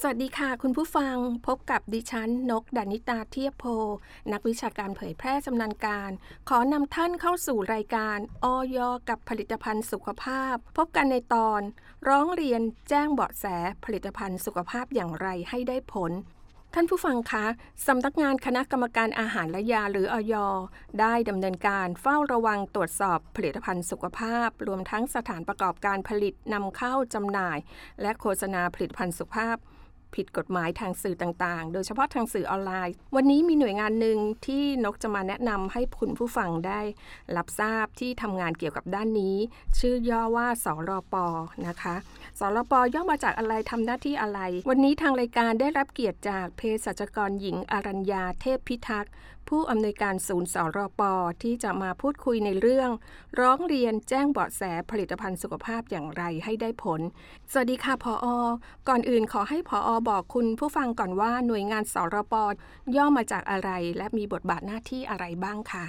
สวัสดีค่ะ คุณผู้ฟังพบกับดิฉัน นกดานิตาเทียบโพ นักวิชาการเผยแพร่ชำนาญการ ขอนำท่านเข้าสู่รายการออยกับผลิตภัณฑ์สุขภาพ พบกันในตอน ร้องเรียนแจ้งเบาะแสผลิตภัณฑ์สุขภาพอย่างไรให้ได้ผลท่านผู้ฟังคะสำนักงานคณะกรรมการอาหารและยาหรืออย ได้ดำเนินการเฝ้าระวังตรวจสอบผลิตภัณฑ์สุขภาพ รวมทั้งสถานประกอบการผลิตนำเข้าจำหน่าย และโฆษณาผลิตภัณฑ์สุขภาพ ผิดกฎหมายทางสื่อต่างๆ โดยเฉพาะทางสื่อออนไลน์ วันนี้มีหน่วยงานหนึ่งที่นกจะมาแนะนำให้คุณผู้ฟังได้รับทราบที่ทำงานเกี่ยวกับด้านนี้ ชื่อย่อว่าสรปนะคะ สรปย่อมาจากอะไรทำหน้าที่อะไร วันนี้ทางรายการได้รับเกียรติจากเภสัชกรหญิงอารัญญาเทพพิทักษ์ผู้อำนวยการศูนย์สรปที่จะมาพูดคุยในเรื่อง ร้องเรียนแจ้งเบาะแสผลิตภัณฑ์สุขภาพอย่างไรให้ได้ผล สวัสดีค่ะพออก่อนอื่นขอให้พออบอกคุณผู้ฟังก่อนว่าหน่วยงานสรปย่อมาจากอะไร และมีบทบาทหน้าที่อะไรบ้างค่ะ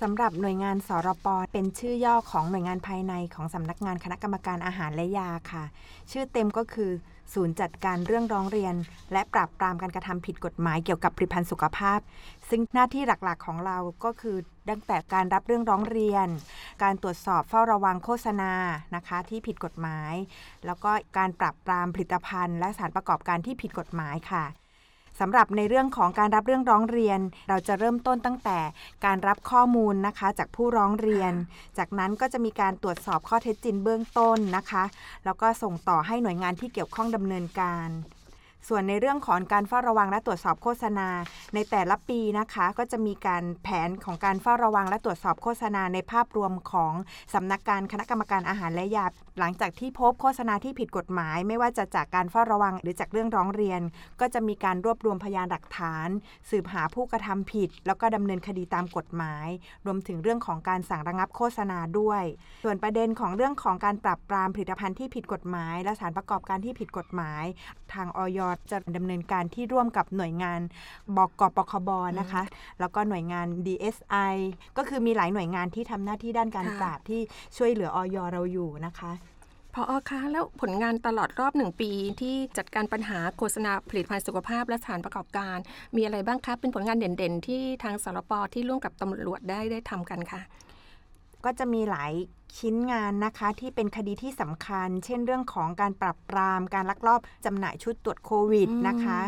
สำหรับหน่วยงานสรปเป็นชื่อย่อของหน่วยงานภายในของสำนักงานคณะกรรมการอาหารและยาค่ะ ชื่อเต็มก็คือ ศูนย์จัดการเรื่องร้องเรียน และปราบปรามการกระทำผิดกฎหมายเกี่ยวกับผลิตภัณฑ์สุขภาพ ซึ่งหน้าที่หลักๆของเราก็คือตั้งแต่การรับเรื่องร้องเรียน การตรวจสอบเฝ้าระวังโฆษณานะคะที่ผิดกฎหมาย แล้วก็การปราบปรามผลิตภัณฑ์ และสารประกอบการที่ผิดกฎหมายค่ะ สำหรับในเรื่องของการรับเรื่องร้องเรียน เราจะเริ่มต้นตั้งแต่การรับข้อมูลนะคะจากผู้ร้องเรียน จากนั้นก็จะมีการตรวจสอบข้อเท็จจริงเบื้องต้นนะคะ แล้วก็ส่งต่อให้หน่วยงานที่เกี่ยวข้องดำเนินการ ส่วนในเรื่องของการเฝ้าระวังและตรวจสอบโฆษณา ในแต่ละปีนะคะ ก็จะมีการแผนของการเฝ้าระวังและตรวจสอบโฆษณาในภาพรวมของสำนักการคณะกรรมการอาหารและยาหลังจากที่พบโฆษณาที่ผิดกฎหมาย ไม่ว่าจะจากการเฝ้าระวังหรือจากเรื่องร้องเรียน ก็จะมีการรวบรวมพยานหลักฐาน สืบหาผู้กระทำผิด แล้วก็ดำเนินคดีตามกฎหมาย รวมถึงเรื่องของการสั่งระงับโฆษณาด้วย ส่วนประเด็นของเรื่องของการปรับปรามผลิตภัณฑ์ที่ผิดกฎหมาย และสารประกอบการที่ผิดกฎหมาย ทางออยจะดำเนินการที่ร่วมกับหน่วยงานบกปคบนะคะ แล้วก็หน่วยงาน DSI ก็คือมีหลายหน่วยงานที่ทำหน้าที่ด้านการค่ะปราบที่ช่วยเหลือออยเราอยู่นะคะพออคะแล้วผลงานตลอดรอบหนึ่งปีที่จัดการปัญหาโฆษณาผลิตภัณฑ์สุขภาพและสถานประกอบการ มีอะไรบ้างคะเป็นผลงานเด่นๆ ที่ทางสรปที่ร่วมกับตำรวจได้ได้ทำกันค่ะ ก็จะมีหลายชิ้นงานนะคะที่เป็นคดีที่สำคัญ เช่นเรื่องของการปรับปราม การลักลอบจำหน่ายชุดตรวจโควิดอืมนะคะ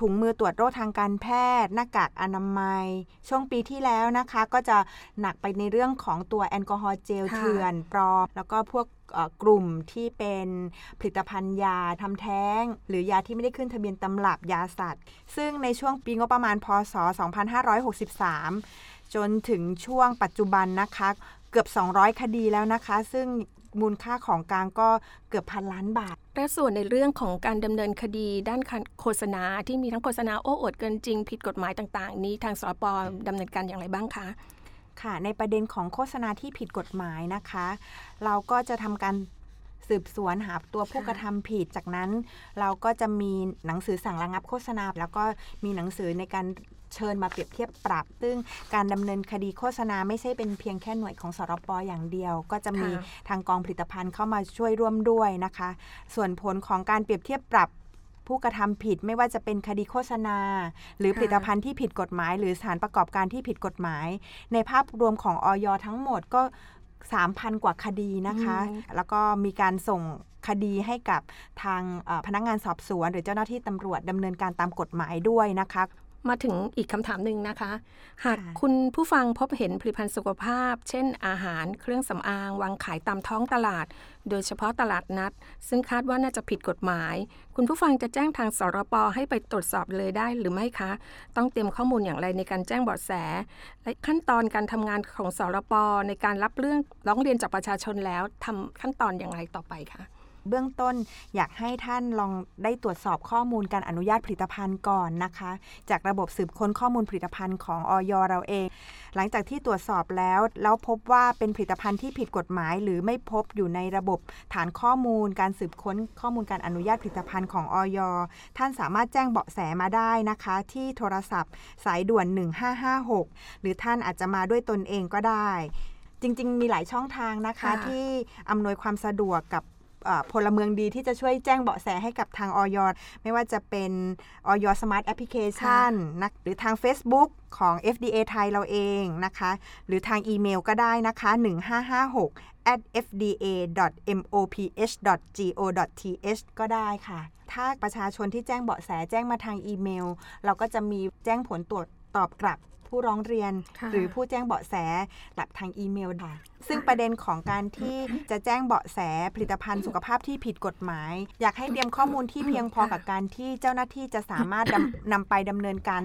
ถุงมือตรวจโรคทางการแพทย์ หน้ากากอนามัย ช่วงปีที่แล้วนะคะ ก็จะหนักไปในเรื่องของตัวแอลกอฮอล์เจลค่ะเถื่อนปลอมแล้วก็พวกเอ่อกลุ่มที่เป็นผลิตภัณฑ์ยาทำแท้ง หรือยาที่ไม่ได้ขึ้นทะเบียนตำรับยาสัตว์ ซึ่งในช่วงปีงบประมาณพศ 2563 จนถึงช่วงปัจจุบันนะคะ เกือบ 200 คดีแล้วนะคะ ซึ่งมูลค่าของกลางก็เกือบพันล้านบาทและส่วนในเรื่องของการดำเนินคดีด้านโฆษณาที่มีทั้งโฆษณาโอ้อวดเกินจริง ผิดกฎหมายต่าง ๆ นี้ทางสรปดำเนินการอย่างไรบ้างคะค่ะ ในประเด็นของโฆษณาที่ผิดกฎหมายนะคะ เราก็จะทำการสืบสวนหาตัวผู้ค่ะกระทำผิดจากนั้น เราก็จะมีหนังสือสั่งระงับโฆษณา แล้วก็มีหนังสือในการ เชิญมาเปรียบเทียบปรับ ซึ่งการดำเนินคดีโฆษณาไม่ใช่เป็นเพียงแค่หน่วยของสรปอย่างเดียว ก็จะมีค่ะทางกองผลิตภัณฑ์เข้ามาช่วยร่วมด้วยนะคะ ส่วนผลของการเปรียบเทียบปรับผู้กระทำผิดไม่ว่าจะเป็นคดีโฆษณา หรือค่ะผลิตภัณฑ์ที่ผิดกฎหมาย หรือสถานประกอบการที่ผิดกฎหมาย ในภาพรวมของออยทั้งหมดก็ 3,000 กว่าคดีนะคะอืมแล้วก็มีการส่งคดีให้กับทางเอ่อพนักงานสอบสวน หรือเจ้าหน้าที่ตำรวจดำเนินการตามกฎหมายด้วยนะคะ มาถึงอีกคำถามหนึ่งนะคะ หากค่ะคุณผู้ฟังพบเห็นผลิตภัณฑ์สุขภาพ เช่น อาหารเครื่องสำอางวางขายตามท้องตลาด โดยเฉพาะตลาดนัด ซึ่งคาดว่าน่าจะผิดกฎหมาย คุณผู้ฟังจะแจ้งทางสรปให้ไปตรวจสอบเลยได้หรือไม่คะ ต้องเตรียมข้อมูลอย่างไรในการแจ้งเบาะแส และขั้นตอนการทำงานของสรปในการรับเรื่องร้องเรียนจากประชาชนแล้วทำขั้นตอนอย่างไรต่อไปคะ เบื้องต้น อยากให้ท่านลองได้ตรวจสอบข้อมูลการอนุญาตผลิตภัณฑ์ก่อนนะคะ จากระบบสืบค้นข้อมูลผลิตภัณฑ์ของออยเราเอง หลังจากที่ตรวจสอบแล้ว แล้วพบว่าเป็นผลิตภัณฑ์ที่ผิดกฎหมาย หรือไม่พบอยู่ในระบบฐานข้อมูล การสืบค้นข้อมูลการอนุญาตผลิตภัณฑ์ของอย. ท่านสามารถแจ้งเบาะแสมาได้นะคะ ที่โทรศัพท์ สายด่วน 1556 หรือท่านอาจจะมาด้วยตนเองก็ได้จริง ๆ มีหลายช่องทางนะคะค่ะที่อำนวยความสะดวกกับเอ่อ พลเมืองดีที่จะช่วยแจ้งเบาะแสให้กับทางอย. ไม่ว่าจะเป็นอย. Smart Application นะหรือทาง Facebook ของ FDA ไทยเราเองนะคะ หรือทางอีเมลก็ได้นะคะ 1556 at fda.moph.go.th ก็ได้ค่ะ ถ้าประชาชนที่แจ้งเบาะแสแจ้งมาทางอีเมล เราก็จะมีแจ้งผลตรวจตอบกลับผู้ร้องเรียนค่ะหรือผู้แจ้งเบาะแสกลับทางอีเมลค่ะ ซึ่งประเด็นของการที่จะแจ้งเบาะแสผลิตภัณฑ์สุขภาพที่ผิดกฎหมาย อยากให้เตรียมข้อมูลที่เพียงพอกับการที่เจ้าหน้าที่จะสามารถดำนำไปดำเนินการ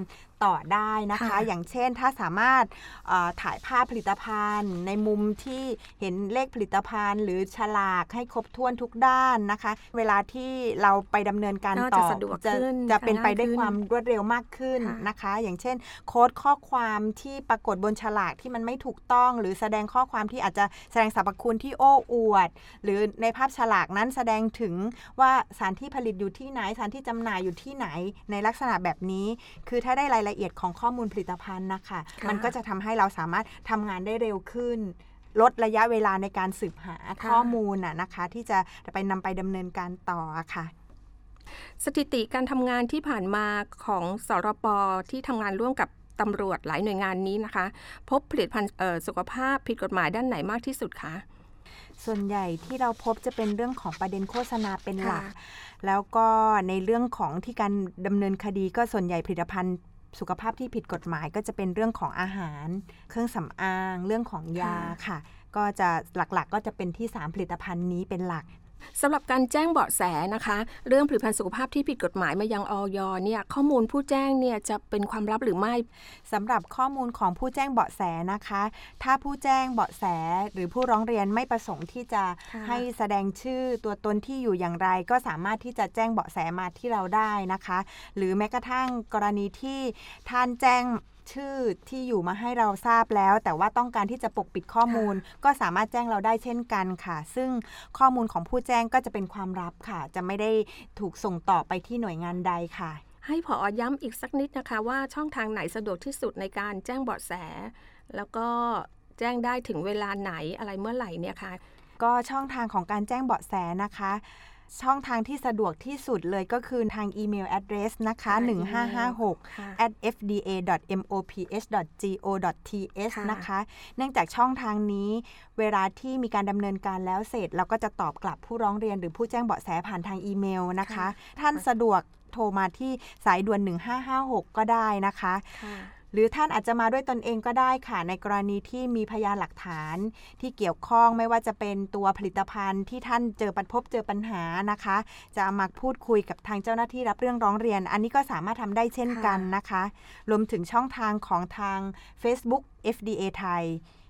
ต่อได้นะคะค่ะอย่างเช่นถ้าสามารถเอ่อถ่ายภาพผลิตภัณฑ์ ในมุมที่เห็นเลขผลิตภัณฑ์ หรือฉลากให้ครบถ้วนทุกด้านนะคะ เวลาที่เราไปดำเนินการน่าต่จะอสะดวกจะขึ้นจะเป็นไปได้ง่ายขึ้นความรวดเร็วมากขึ้นค่ะนะคะ อย่างเช่น โค้ดข้อความที่ปรากฏบนฉลากที่มันไม่ถูกต้อง หรือแสดงข้อความที่อาจจะแสดงสรรพคุณที่โอ้อวด หรือในภาพฉลากนั้นแสดงถึงว่าสถานที่ผลิตอยู่ที่ไหนสถานที่จำหน่ายอยู่ที่ไหนในลักษณะแบบนี้ คือถ้าได้รายละเอียดของข้อมูลผลิตภัณฑ์นะคะค่ะมันก็จะทำให้เราสามารถทำงานได้เร็วขึ้นลดระยะเวลาในการสืบหาข้อมูลน่ะนะคะ ที่จะไปนำไปดำเนินการต่อค่ะ สถิติการทำงานที่ผ่านมาของสรปที่ทำงานร่วมกับ ตำรวจหลายหน่วยงานนี้นะคะ พบผลิตภัณฑ์เอ่อสุขภาพผิดกฎหมายด้านไหนมากที่สุดคะส่วนใหญ่ที่เราพบจะเป็นเรื่องของประเด็นโฆษณาเป็นหลักค่ะแล้วก็ในเรื่องของที่การดำเนินคดีก็ส่วนใหญ่ผลิตภัณฑ์สุขภาพที่ผิดกฎหมายก็จะเป็นเรื่องของอาหาร เครื่องสำอาง เรื่องของยาค่ะ ก็จะหลักๆก็จะเป็นที่ 3 ผลิตภัณฑ์นี้เป็นหลัก สำหรับการแจ้งเบาะแสนะคะ เรื่องผลิตภัณฑ์สุขภาพที่ผิดกฎหมายมายังออยเนี่ยข้อมูลผู้แจ้งเนี่ยจะเป็นความลับหรือไม่สำหรับข้อมูลของผู้แจ้งเบาะแสนะคะ ถ้าผู้แจ้งเบาะแสหรือผู้ร้องเรียนไม่ประสงค์ที่จะค่ะให้แสดงชื่อตัวตนที่อยู่อย่างไร ก็สามารถที่จะแจ้งเบาะแสมาที่เราได้นะคะ หรือแม้กระทั่งกรณีที่ท่านแจ้ง ชื่อที่อยู่มาให้เราทราบแล้ว แต่ว่าต้องการที่จะปกปิดข้อมูล ก็สามารถแจ้งเราได้เช่นกันค่ะ ซึ่งข้อมูลของผู้แจ้งก็จะเป็นความลับค่ะ จะไม่ได้ถูกส่งต่อไปที่หน่วยงานใดค่ะ ให้ผอย้ำอีกสักนิดนะคะ ว่าช่องทางไหนสะดวกที่สุดในการแจ้งเบาะแส แล้วก็แจ้งได้ถึงเวลาไหนอะไรเมื่อไหร่เนี่ยค่ะก็ช่องทางของการแจ้งเบาะแสนะคะ ช่องทางที่สะดวกที่สุดเลยก็คือทางอีเมล address นะคะค่ะ1556ค่ะ at fda.moph.go.th ค่ะนะคะ เนื่องจากช่องทางนี้เวลาที่มีการดำเนินการแล้วเสร็จ เราก็จะตอบกลับผู้ร้องเรียนหรือผู้แจ้งเบาะแสผ่านทางอีเมลนะคะ ท่านสะดวกโทรมาที่สายด่วน 1556 ก็ได้นะคะค่ะ หรือท่านอาจจะมาด้วยตนเองก็ได้ค่ะ ในกรณีที่มีพยานหลักฐานที่เกี่ยวข้องไม่ว่าจะเป็นตัวผลิตภัณฑ์ที่ท่านเจอปัญพบเจอปัญหานะคะ จะเอามาพูดคุยกับทางเจ้าหน้าที่รับเรื่องร้องเรียน อันนี้ก็สามารถทำได้เช่นกันนะคะ รวมถึงช่องทางของทาง Facebook FDA ไทย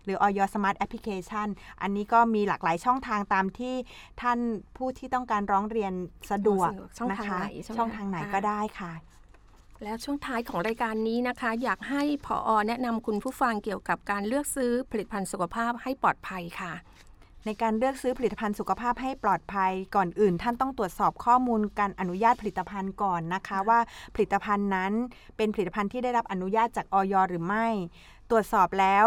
หรือ Oyo Smart Application อันนี้ก็มีหลากหลายช่องทางตามที่ท่านผู้ที่ต้องการร้องเรียนสะดวกช่องนะทางคะไหนใช่ไหมช่องทางไหนคะก็ได้ค่ะ แล้วช่วงท้ายของรายการนี้นะคะ อยากให้ผอแนะนำคุณผู้ฟังเกี่ยวกับการเลือกซื้อผลิตภัณฑ์สุขภาพให้ปลอดภัยค่ะ ในการเลือกซื้อผลิตภัณฑ์สุขภาพให้ปลอดภัยก่อนอื่น ท่านต้องตรวจสอบข้อมูลการอนุญาตผลิตภัณฑ์ก่อนนะคะ ว่าผลิตภัณฑ์นั้นเป็นผลิตภัณฑ์ที่ได้รับอนุญาตจากออยหรือไม่ ตรวจสอบแล้ว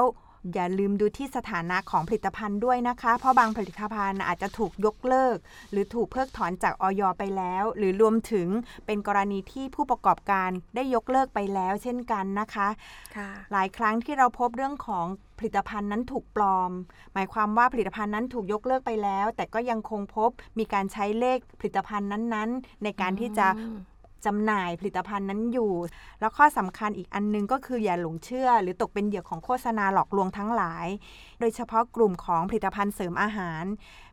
อย่าลืมดูที่สถานะของผลิตภัณฑ์ด้วยนะคะ เพราะบางผลิตภัณฑ์อาจจะถูกยกเลิก หรือถูกเพิกถอนจากออยไปแล้ว หรือรวมถึงเป็นกรณีที่ผู้ประกอบการได้ยกเลิกไปแล้วเช่นกันนะคะค่ะหลายครั้งที่เราพบเรื่องของผลิตภัณฑ์นั้นถูกปลอม หมายความว่าผลิตภัณฑ์นั้นถูกยกเลิกไปแล้ว แต่ก็ยังคงพบมีการใช้เลขผลิตภัณฑ์นั้นๆ ในการที่จะอืม จำหน่ายผลิตภัณฑ์นั้นอยู่ แล้วข้อสำคัญอีกอันหนึงก็คืออย่าหลงเชื่อ หรือตกเป็นเหยื่อของโฆษณาหลอกลวงทั้งหลาย โดยเฉพาะกลุ่มของผลิตภัณฑ์เสริมอาหาร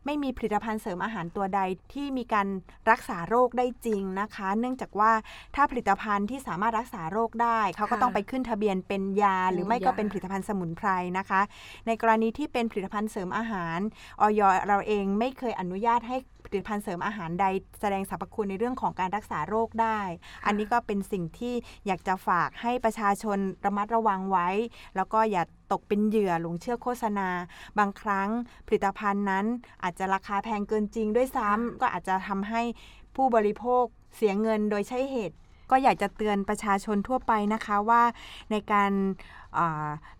ไม่มีผลิตภัณฑ์เสริมอาหารตัวใดที่มีการรักษาโรคได้จริงนะคะ เนื่องจากว่าถ้าผลิตภัณฑ์ที่สามารถรักษาโรคได้เขาก็ต้องไปขึ้นทะเบียนเป็นยา หรือไม่ก็เป็นผลิตภัณฑ์สมุนไพรนะคะ ในกรณีที่เป็นผลิตภัณฑ์เสริมอาหารออยเราเองไม่เคยอนุญาตให้ ผลิตภัณฑ์เสริมอาหารใดแสดงสรรพคุณในเรื่องของการรักษาโรคได้ อันนี้ก็เป็นสิ่งที่อยากจะฝากให้ประชาชนระมัดระวังไว้ แล้วก็อย่าตกเป็นเหยื่อหลงเชื่อโฆษณา บางครั้งผลิตภัณฑ์นั้น อาจจะราคาแพงเกินจริงด้วยซ้ำก็อาจจะทำให้ผู้บริโภคเสียเงินโดยใช้เหตุ ก็อยากจะเตือนประชาชนทั่วไปนะคะว่าในการ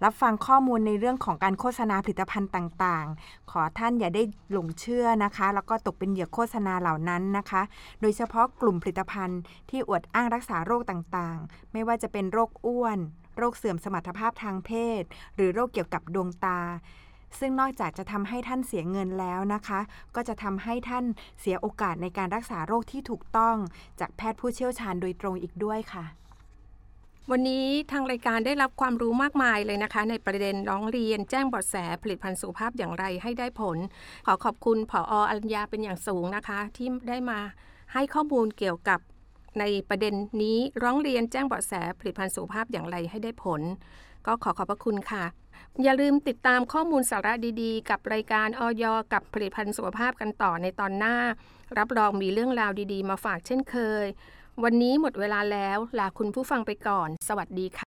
รับฟังข้อมูลในเรื่องของการโฆษณาผลิตภัณฑ์ต่างๆ ขอท่านอย่าได้หลงเชื่อนะคะ แล้วก็ตกเป็นเหยื่อโฆษณาเหล่านั้นนะคะ โดยเฉพาะกลุ่มผลิตภัณฑ์ที่อวดอ้างรักษาโรคต่างๆ ไม่ว่าจะเป็นโรคอ้วน โรคเสื่อมสมรรถภาพทางเพศ หรือโรคเกี่ยวกับดวงตา ซึ่งนอกจากจะทำให้ท่านเสียเงินแล้วนะคะ ก็จะทำให้ท่านเสียโอกาสในการรักษาโรคที่ถูกต้อง จากแพทย์ผู้เชี่ยวชาญโดยตรงอีกด้วยค่ะวันนี้ทางรายการได้รับความรู้มากมายเลยนะคะ ในประเด็นร้องเรียนแจ้งบาะแสผลิตภัณฑ์สุขภาพอย่างไรให้ได้ผล ขอขอบคุณผออรัญญาเป็นอย่างสูงนะคะ ที่ได้มาให้ข้อมูลเกี่ยวกับในประเด็นนี้ร้องเรียนแจ้งบาะแสผลิตภัณฑ์สุขภาพอย่างไรให้ได้ผล ก็ขอขอบพระคุณค่ะ อย่าลืมติดตามข้อมูลสาระดีๆ กับรายการออยกับผลิตภัณฑ์สุขภาพกันต่อในตอนหน้า รับรองมีเรื่องราวดีๆ มาฝากเช่นเคย วันนี้หมดเวลาแล้วลาคุณผู้ฟังไปก่อน สวัสดีค่ะ